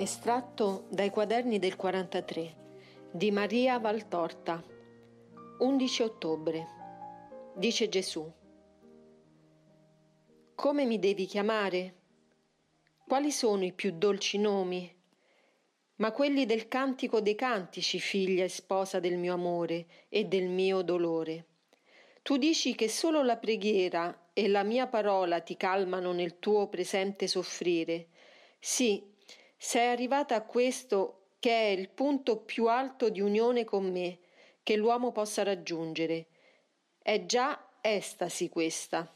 Estratto dai quaderni del 43 di Maria Valtorta 11 ottobre Dice Gesù Come mi devi chiamare? Quali sono i più dolci nomi? Ma quelli del cantico dei cantici, figlia e sposa del mio amore e del mio dolore. Tu dici che solo la preghiera e la mia parola ti calmano nel tuo presente soffrire. Sì, sei arrivata a questo che è il punto più alto di unione con me che l'uomo possa raggiungere. È già estasi questa.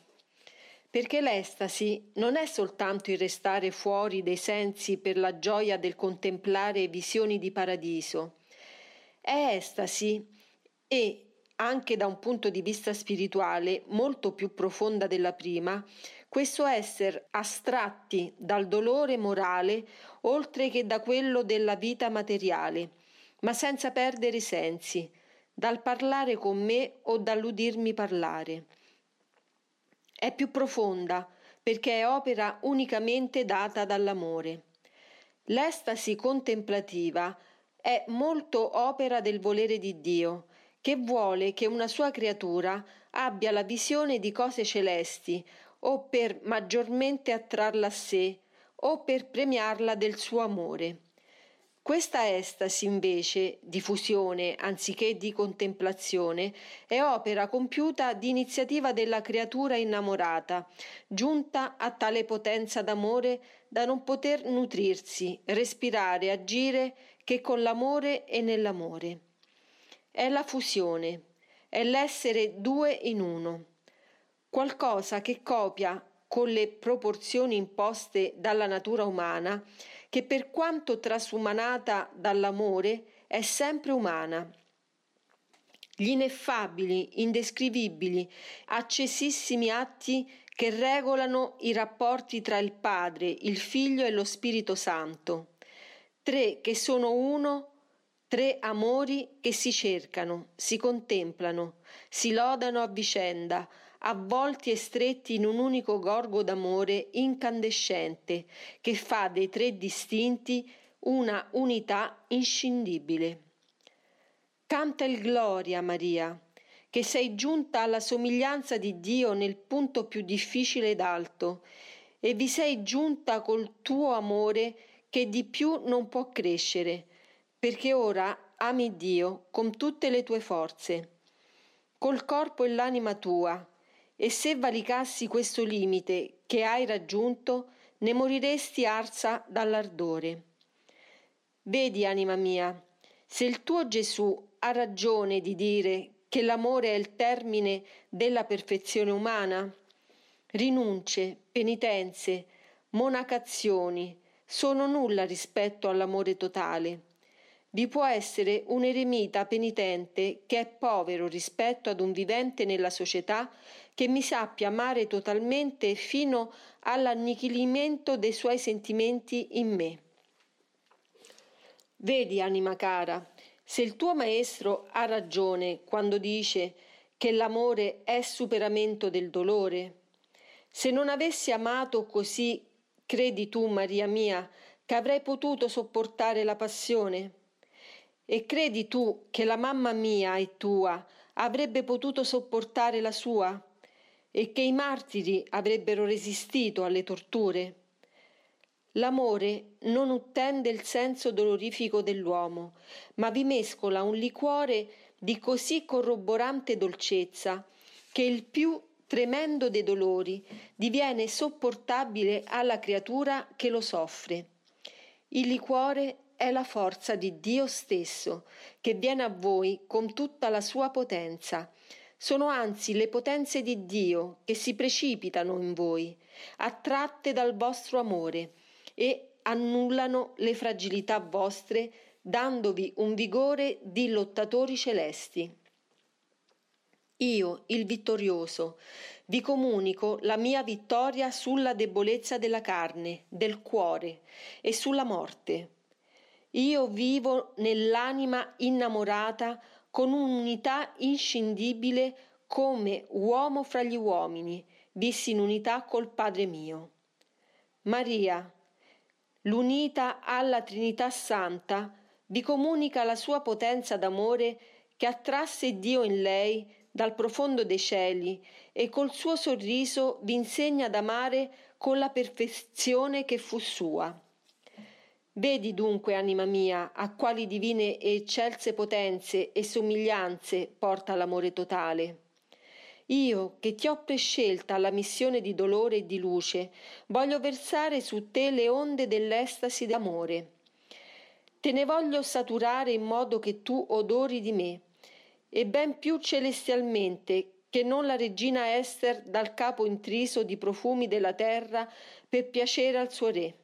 Perché l'estasi non è soltanto il restare fuori dei sensi per la gioia del contemplare visioni di paradiso. È estasi e, anche da un punto di vista spirituale molto più profonda della prima, questo essere astratti dal dolore morale oltre che da quello della vita materiale, ma senza perdere i sensi, dal parlare con me o dall'udirmi parlare. È più profonda perché è opera unicamente data dall'amore. L'estasi contemplativa è molto opera del volere di Dio, che vuole che una sua creatura abbia la visione di cose celesti, o per maggiormente attrarla a sé o per premiarla del suo amore. Questa estasi, invece, di fusione anziché di contemplazione, è opera compiuta di iniziativa della creatura innamorata, giunta a tale potenza d'amore da non poter nutrirsi, respirare, agire che con l'amore e nell'amore. È la fusione, è l'essere due in uno qualcosa che copia con le proporzioni imposte dalla natura umana, che per quanto trasumanata dall'amore è sempre umana. Gli ineffabili, indescrivibili, accesissimi atti che regolano i rapporti tra il Padre, il Figlio e lo Spirito Santo. Tre che sono uno, tre amori che si cercano, si contemplano, si lodano a vicenda, avvolti e stretti in un unico gorgo d'amore incandescente che fa dei tre distinti una unità inscindibile. Canta il gloria, Maria, che sei giunta alla somiglianza di Dio nel punto più difficile ed alto, e vi sei giunta col tuo amore che di più non può crescere, perché ora ami Dio con tutte le tue forze, col corpo e l'anima tua, e se valicassi questo limite che hai raggiunto, ne moriresti arsa dall'ardore. Vedi, anima mia, se il tuo Gesù ha ragione di dire che l'amore è il termine della perfezione umana, rinunce, penitenze, monacazioni sono nulla rispetto all'amore totale vi può essere un eremita penitente che è povero rispetto ad un vivente nella società che mi sappia amare totalmente fino all'annichilimento dei suoi sentimenti in me. Vedi, anima cara, se il tuo maestro ha ragione quando dice che l'amore è superamento del dolore, se non avessi amato così, credi tu, Maria mia, che avrei potuto sopportare la passione? E credi tu che la mamma mia e tua avrebbe potuto sopportare la sua? E che i martiri avrebbero resistito alle torture? L'amore non uttende il senso dolorifico dell'uomo, ma vi mescola un liquore di così corroborante dolcezza che il più tremendo dei dolori diviene sopportabile alla creatura che lo soffre. Il liquore è la forza di Dio stesso che viene a voi con tutta la sua potenza. Sono anzi le potenze di Dio che si precipitano in voi, attratte dal vostro amore, e annullano le fragilità vostre, dandovi un vigore di lottatori celesti. Io, il vittorioso, vi comunico la mia vittoria sulla debolezza della carne, del cuore e sulla morte. Io vivo nell'anima innamorata con un'unità inscindibile come uomo fra gli uomini, vissi in unità col Padre mio. Maria, l'unita alla Trinità Santa, vi comunica la sua potenza d'amore che attrasse Dio in lei dal profondo dei cieli e col suo sorriso vi insegna ad amare con la perfezione che fu sua. Vedi dunque, anima mia, a quali divine e eccelse potenze e somiglianze porta l'amore totale. Io, che ti ho prescelta alla missione di dolore e di luce, voglio versare su te le onde dell'estasi d'amore. Te ne voglio saturare in modo che tu odori di me, e ben più celestialmente che non la regina Ester dal capo intriso di profumi della terra per piacere al suo re.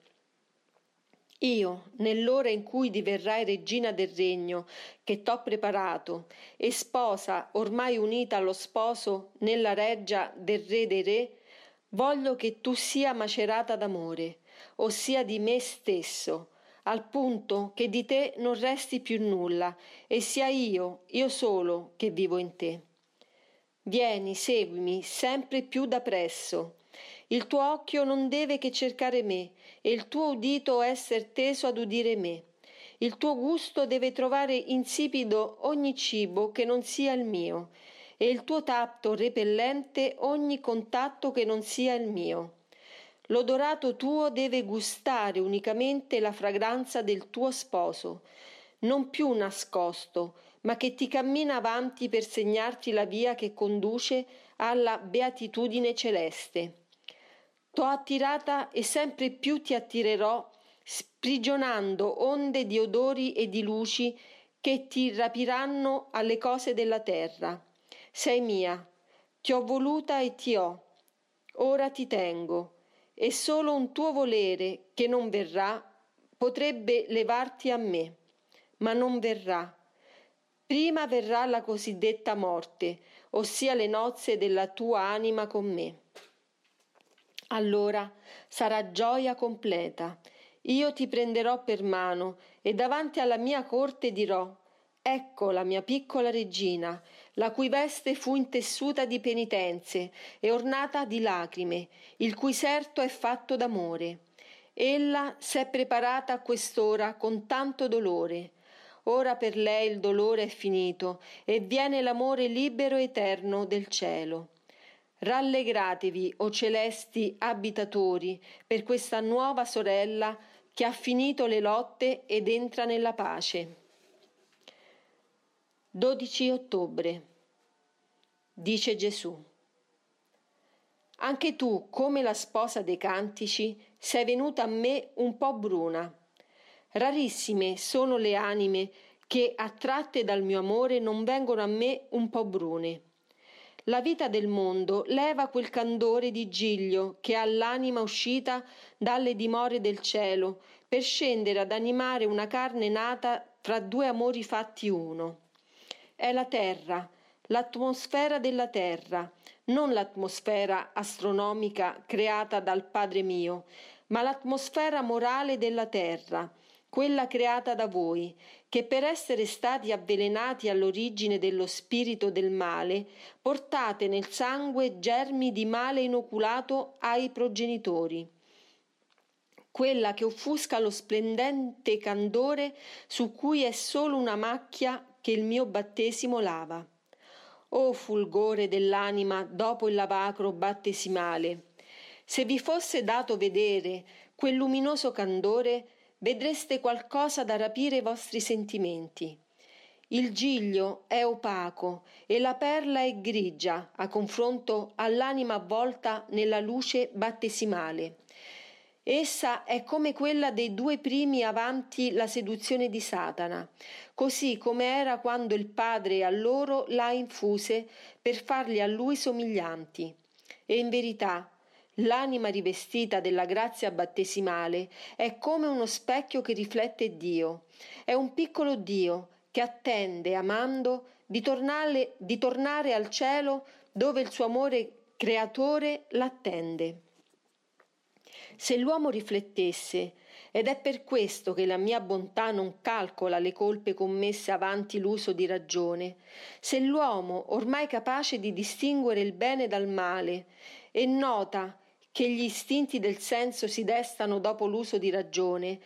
Io, nell'ora in cui diverrai regina del regno che t'ho preparato, e sposa ormai unita allo sposo nella reggia del re dei re, voglio che tu sia macerata d'amore, ossia di me stesso, al punto che di te non resti più nulla, e sia io, io solo, che vivo in te. Vieni, seguimi, sempre più da presso, il tuo occhio non deve che cercare me, e il tuo udito esser teso ad udire me. Il tuo gusto deve trovare insipido ogni cibo che non sia il mio, e il tuo tatto repellente ogni contatto che non sia il mio. L'odorato tuo deve gustare unicamente la fragranza del tuo sposo, non più nascosto, ma che ti cammina avanti per segnarti la via che conduce alla beatitudine celeste. T'ho attirata e sempre più ti attirerò, sprigionando onde di odori e di luci che ti rapiranno alle cose della terra. Sei mia, ti ho voluta e ti ho, ora ti tengo, e solo un tuo volere che non verrà potrebbe levarti a me, ma non verrà. Prima verrà la cosiddetta morte, ossia le nozze della tua anima con me allora sarà gioia completa. Io ti prenderò per mano e davanti alla mia corte dirò Ecco la mia piccola regina, la cui veste fu intessuta di penitenze e ornata di lacrime, il cui serto è fatto d'amore. Ella s'è preparata a quest'ora con tanto dolore. Ora per lei il dolore è finito e viene l'amore libero e eterno del cielo. Rallegratevi, o celesti abitatori, per questa nuova sorella che ha finito le lotte ed entra nella pace. 12 ottobre. Dice Gesù. Anche tu, come la sposa dei cantici, sei venuta a me un po' bruna. Rarissime sono le anime che, attratte dal mio amore, non vengono a me un po' brune. La vita del mondo leva quel candore di giglio che ha l'anima uscita dalle dimore del cielo per scendere ad animare una carne nata fra due amori fatti uno. È la terra, l'atmosfera della terra, non l'atmosfera astronomica creata dal Padre mio, ma l'atmosfera morale della terra, quella creata da voi, che per essere stati avvelenati all'origine dello spirito del male, portate nel sangue germi di male inoculato ai progenitori. Quella che offusca lo splendente candore su cui è solo una macchia che il mio battesimo lava. O fulgore dell'anima dopo il lavacro battesimale! Se vi fosse dato vedere quel luminoso candore, vedreste qualcosa da rapire i vostri sentimenti. Il giglio è opaco e la perla è grigia a confronto all'anima avvolta nella luce battesimale. Essa è come quella dei due primi avanti la seduzione di Satana, così come era quando il Padre a loro l'ha infuse per farli a lui somiglianti. E in verità L'anima rivestita della grazia battesimale è come uno specchio che riflette Dio. È un piccolo Dio che attende, amando, di tornare, di tornare al cielo dove il suo amore creatore l'attende. Se l'uomo riflettesse, ed è per questo che la mia bontà non calcola le colpe commesse avanti l'uso di ragione, se l'uomo, ormai capace di distinguere il bene dal male, e nota che gli istinti del senso si destano dopo l'uso di ragione,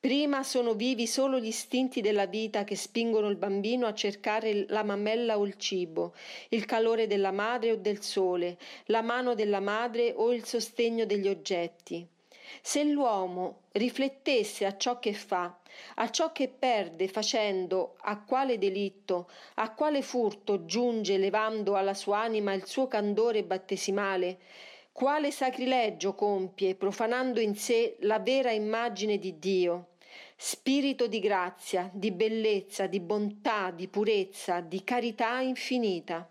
prima sono vivi solo gli istinti della vita che spingono il bambino a cercare la mammella o il cibo, il calore della madre o del sole, la mano della madre o il sostegno degli oggetti. Se l'uomo riflettesse a ciò che fa, a ciò che perde facendo, a quale delitto, a quale furto giunge levando alla sua anima il suo candore battesimale, quale sacrilegio compie profanando in sé la vera immagine di Dio, spirito di grazia, di bellezza, di bontà, di purezza, di carità infinita.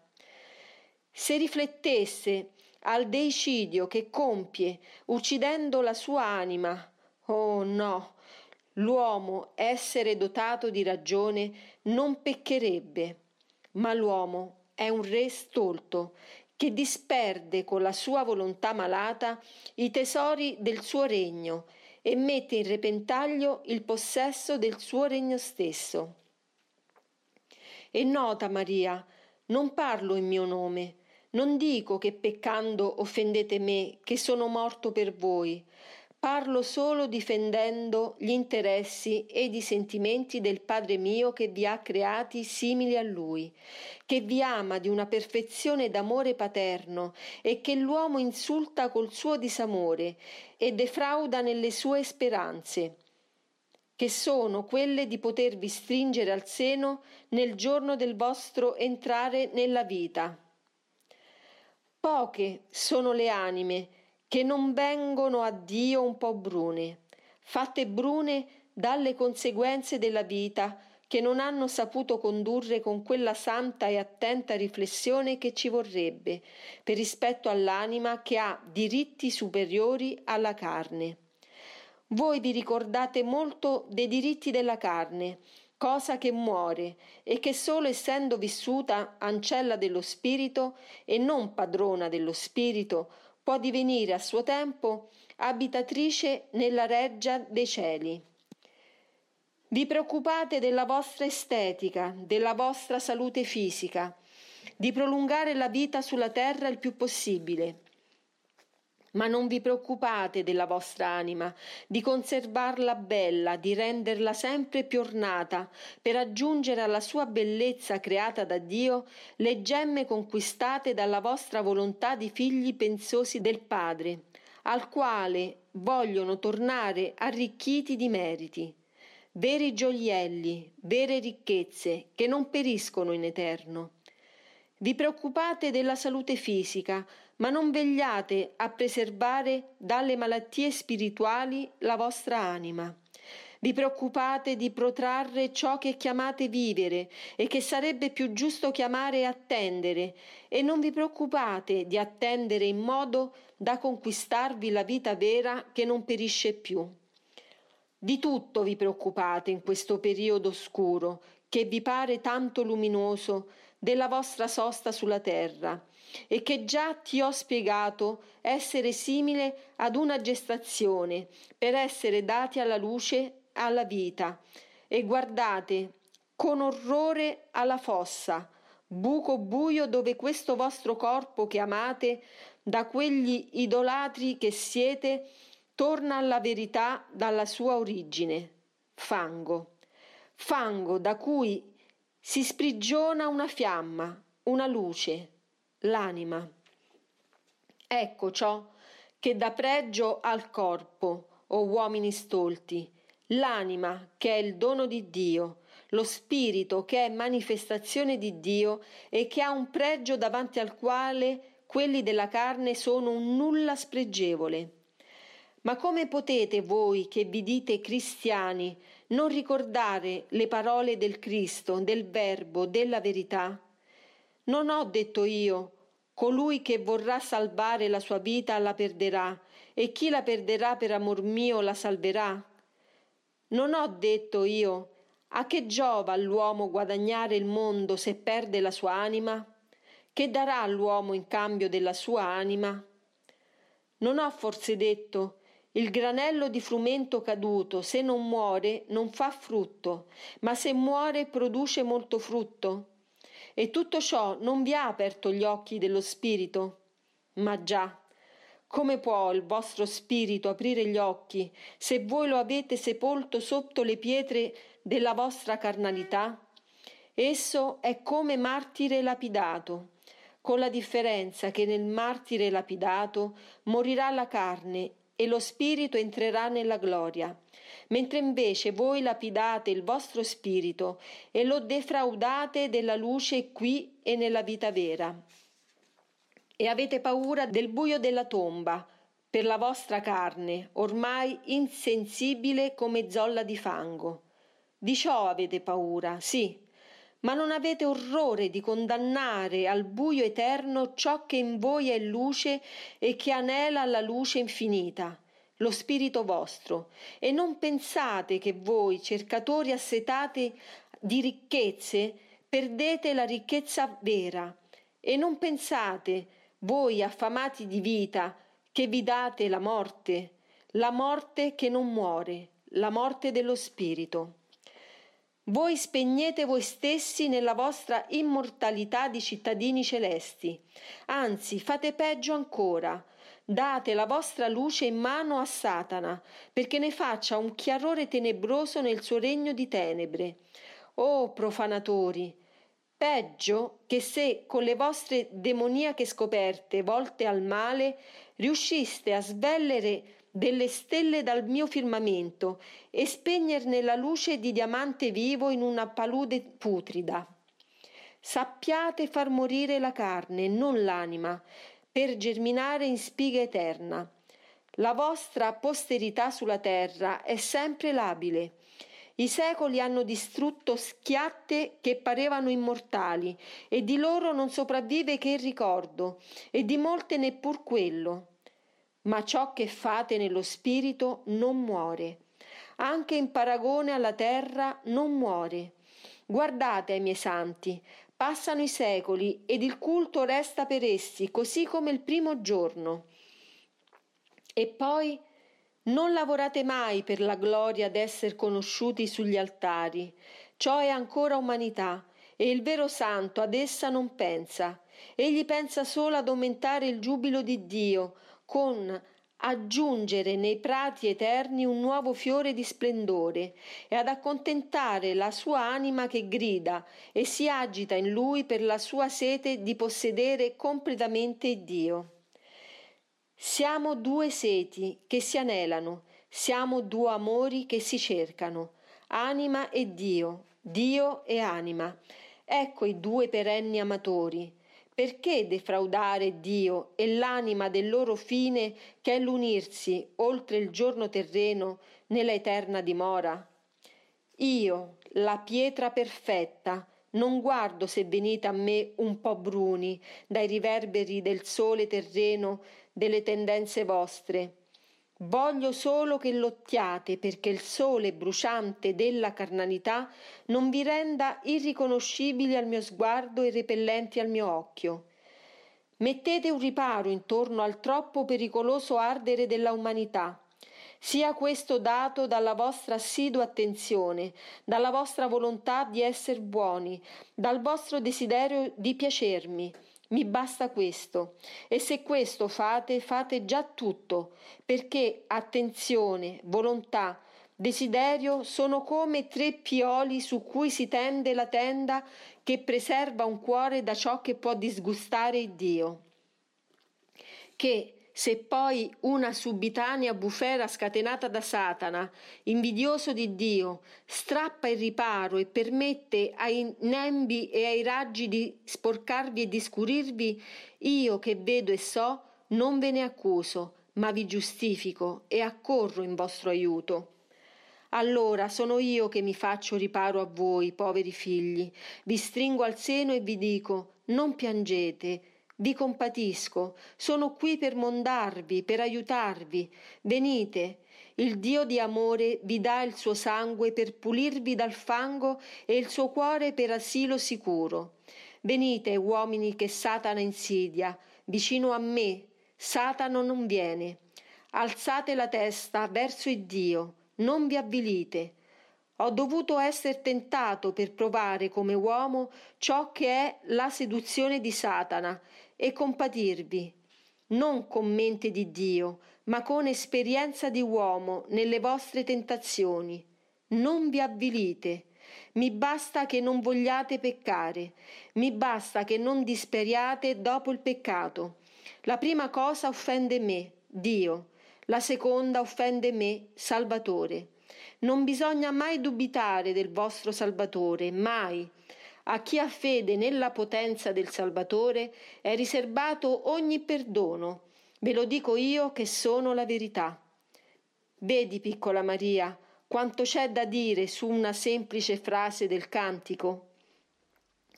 Se riflettesse al deicidio che compie uccidendo la sua anima. Oh no, l'uomo, essere dotato di ragione, non peccherebbe, ma l'uomo è un re stolto che disperde con la sua volontà malata i tesori del suo regno e mette in repentaglio il possesso del suo regno stesso. E nota, Maria, non parlo in mio nome, non dico che peccando offendete me, che sono morto per voi. Parlo solo difendendo gli interessi ed i sentimenti del Padre mio che vi ha creati simili a Lui, che vi ama di una perfezione d'amore paterno e che l'uomo insulta col suo disamore e defrauda nelle sue speranze che sono quelle di potervi stringere al seno nel giorno del vostro entrare nella vita. Poche sono le anime che non vengono a Dio un po' brune, fatte brune dalle conseguenze della vita che non hanno saputo condurre con quella santa e attenta riflessione che ci vorrebbe per rispetto all'anima che ha diritti superiori alla carne. Voi vi ricordate molto dei diritti della carne, cosa che muore e che solo essendo vissuta ancella dello spirito e non padrona dello spirito può divenire a suo tempo abitatrice nella reggia dei cieli. Vi preoccupate della vostra estetica, della vostra salute fisica, di prolungare la vita sulla terra il più possibile ma non vi preoccupate della vostra anima, di conservarla bella, di renderla sempre più ornata, per aggiungere alla sua bellezza creata da Dio le gemme conquistate dalla vostra volontà di figli pensosi del Padre, al quale vogliono tornare arricchiti di meriti, veri gioielli, vere ricchezze che non periscono in eterno. Vi preoccupate della salute fisica, ma non vegliate a preservare dalle malattie spirituali la vostra anima. Vi preoccupate di protrarre ciò che chiamate vivere e che sarebbe più giusto chiamare attendere, e non vi preoccupate di attendere in modo da conquistarvi la vita vera che non perisce più. Di tutto vi preoccupate in questo periodo oscuro, che vi pare tanto luminoso, della vostra sosta sulla terra, e che già ti ho spiegato essere simile ad una gestazione per essere dati alla luce, alla vita. E guardate con orrore alla fossa, buco buio dove questo vostro corpo che amate, da quegli idolatri che siete, torna alla verità dalla sua origine, fango, fango da cui si sprigiona una fiamma, una luce, l'anima. Ecco ciò che dà pregio al corpo, o uomini stolti, l'anima che è il dono di Dio, lo spirito che è manifestazione di Dio e che ha un pregio davanti al quale quelli della carne sono un nulla spregevole. Ma come potete voi che vi dite cristiani non ricordare le parole del Cristo, del Verbo, della verità? Non ho detto io, colui che vorrà salvare la sua vita la perderà, e chi la perderà per amor mio la salverà. Non ho detto io, a che giova all'uomo guadagnare il mondo se perde la sua anima? Che darà all'uomo in cambio della sua anima? Non ho forse detto, il granello di frumento caduto, se non muore, non fa frutto, ma se muore produce molto frutto? E tutto ciò non vi ha aperto gli occhi dello spirito? Ma già, Come può il vostro spirito aprire gli occhi se voi lo avete sepolto sotto le pietre della vostra carnalità? Esso è come martire lapidato, con la differenza che nel martire lapidato morirà la carne e lo spirito entrerà nella gloria, mentre invece voi lapidate il vostro spirito e lo defraudate della luce qui e nella vita vera e avete paura del buio della tomba, per la vostra carne, ormai insensibile come zolla di fango. Di ciò avete paura, sì, ma non avete orrore di condannare al buio eterno ciò che in voi è luce e che anela alla luce infinita, lo spirito vostro, e non pensate che voi, cercatori assetati di ricchezze, perdete la ricchezza vera, e non pensate voi affamati di vita, che vi date la morte, la morte che non muore, la morte dello spirito. Voi spegnete voi stessi nella vostra immortalità di cittadini celesti, anzi fate peggio ancora, date la vostra luce in mano a Satana, perché ne faccia un chiarore tenebroso nel suo regno di tenebre. Oh profanatori, Peggio che se con le vostre demoniache scoperte volte al male riusciste a svellere delle stelle dal mio firmamento e spegnerne la luce di diamante vivo in una palude putrida. Sappiate far morire la carne, non l'anima, per germinare in spiga eterna. La vostra posterità sulla terra è sempre labile i secoli hanno distrutto schiatte che parevano immortali, e di loro non sopravvive che il ricordo, e di molte neppur quello. Ma ciò che fate nello spirito non muore. Anche in paragone alla terra non muore. Guardate ai miei santi, passano i secoli ed il culto resta per essi, così come il primo giorno. E poi non lavorate mai per la gloria d'esser conosciuti sugli altari. Ciò è ancora umanità e il vero santo ad essa non pensa. Egli pensa solo ad aumentare il giubilo di Dio con aggiungere nei prati eterni un nuovo fiore di splendore e ad accontentare la sua anima che grida e si agita in lui per la sua sete di possedere completamente Dio. Siamo due seti che si anelano, siamo due amori che si cercano, anima e Dio, Dio e anima. Ecco i due perenni amatori. Perché defraudare Dio e l'anima del loro fine che è l'unirsi oltre il giorno terreno nella eterna dimora? Io, la pietra perfetta, non guardo se venite a me un po' bruni dai riverberi del sole terreno delle tendenze vostre. Voglio solo che lottiate perché il sole bruciante della carnalità non vi renda irriconoscibili al mio sguardo e repellenti al mio occhio. Mettete un riparo intorno al troppo pericoloso ardere della umanità. Sia questo dato dalla vostra assidua attenzione, dalla vostra volontà di essere buoni, dal vostro desiderio di piacermi, mi basta questo. E se questo fate, fate già tutto, perché attenzione, volontà, desiderio sono come tre pioli su cui si tende la tenda che preserva un cuore da ciò che può disgustare Dio. Che se poi una subitanea bufera scatenata da Satana, invidioso di Dio, strappa il riparo e permette ai nembi e ai raggi di sporcarvi e di scurirvi, io che vedo e so, non ve ne accuso, ma vi giustifico e accorro in vostro aiuto. Allora sono io che mi faccio riparo a voi, poveri figli, vi stringo al seno e vi dico non piangete, vi compatisco, sono qui per mondarvi, per aiutarvi. Venite. Il Dio di amore vi dà il suo sangue per pulirvi dal fango e il suo cuore per asilo sicuro. Venite, uomini che Satana insidia, vicino a me. Satana non viene. Alzate la testa verso il Dio, non vi avvilite. Ho dovuto essere tentato per provare come uomo ciò che è la seduzione di Satana e compatirvi. non con mente di Dio, ma con esperienza di uomo nelle vostre tentazioni. Non vi avvilite. Mi basta che non vogliate peccare, mi basta che non disperiate dopo il peccato. La prima cosa offende me, Dio, la seconda offende me, Salvatore. Non bisogna mai dubitare del vostro Salvatore, mai. A chi ha fede nella potenza del Salvatore è riservato ogni perdono. Ve lo dico io che sono la verità. Vedi, piccola Maria, quanto c'è da dire su una semplice frase del cantico?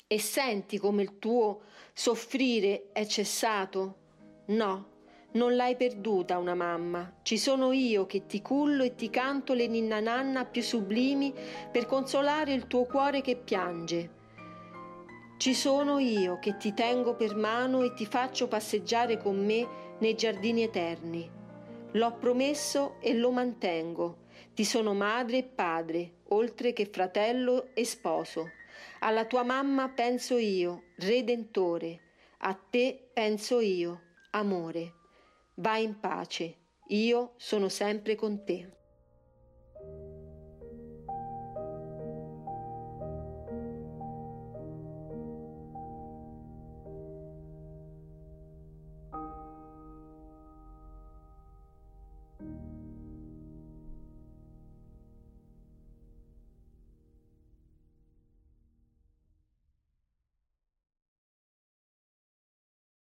E senti come il tuo soffrire è cessato? No, non l'hai perduta una mamma. Ci sono io che ti cullo e ti canto le ninna nanna più sublimi per consolare il tuo cuore che piange. Ci sono io che ti tengo per mano e ti faccio passeggiare con me nei giardini eterni. L'ho promesso e lo mantengo. Ti sono madre e padre, oltre che fratello e sposo. Alla tua mamma penso io, Redentore. A te penso io, amore. Vai in pace, io sono sempre con te.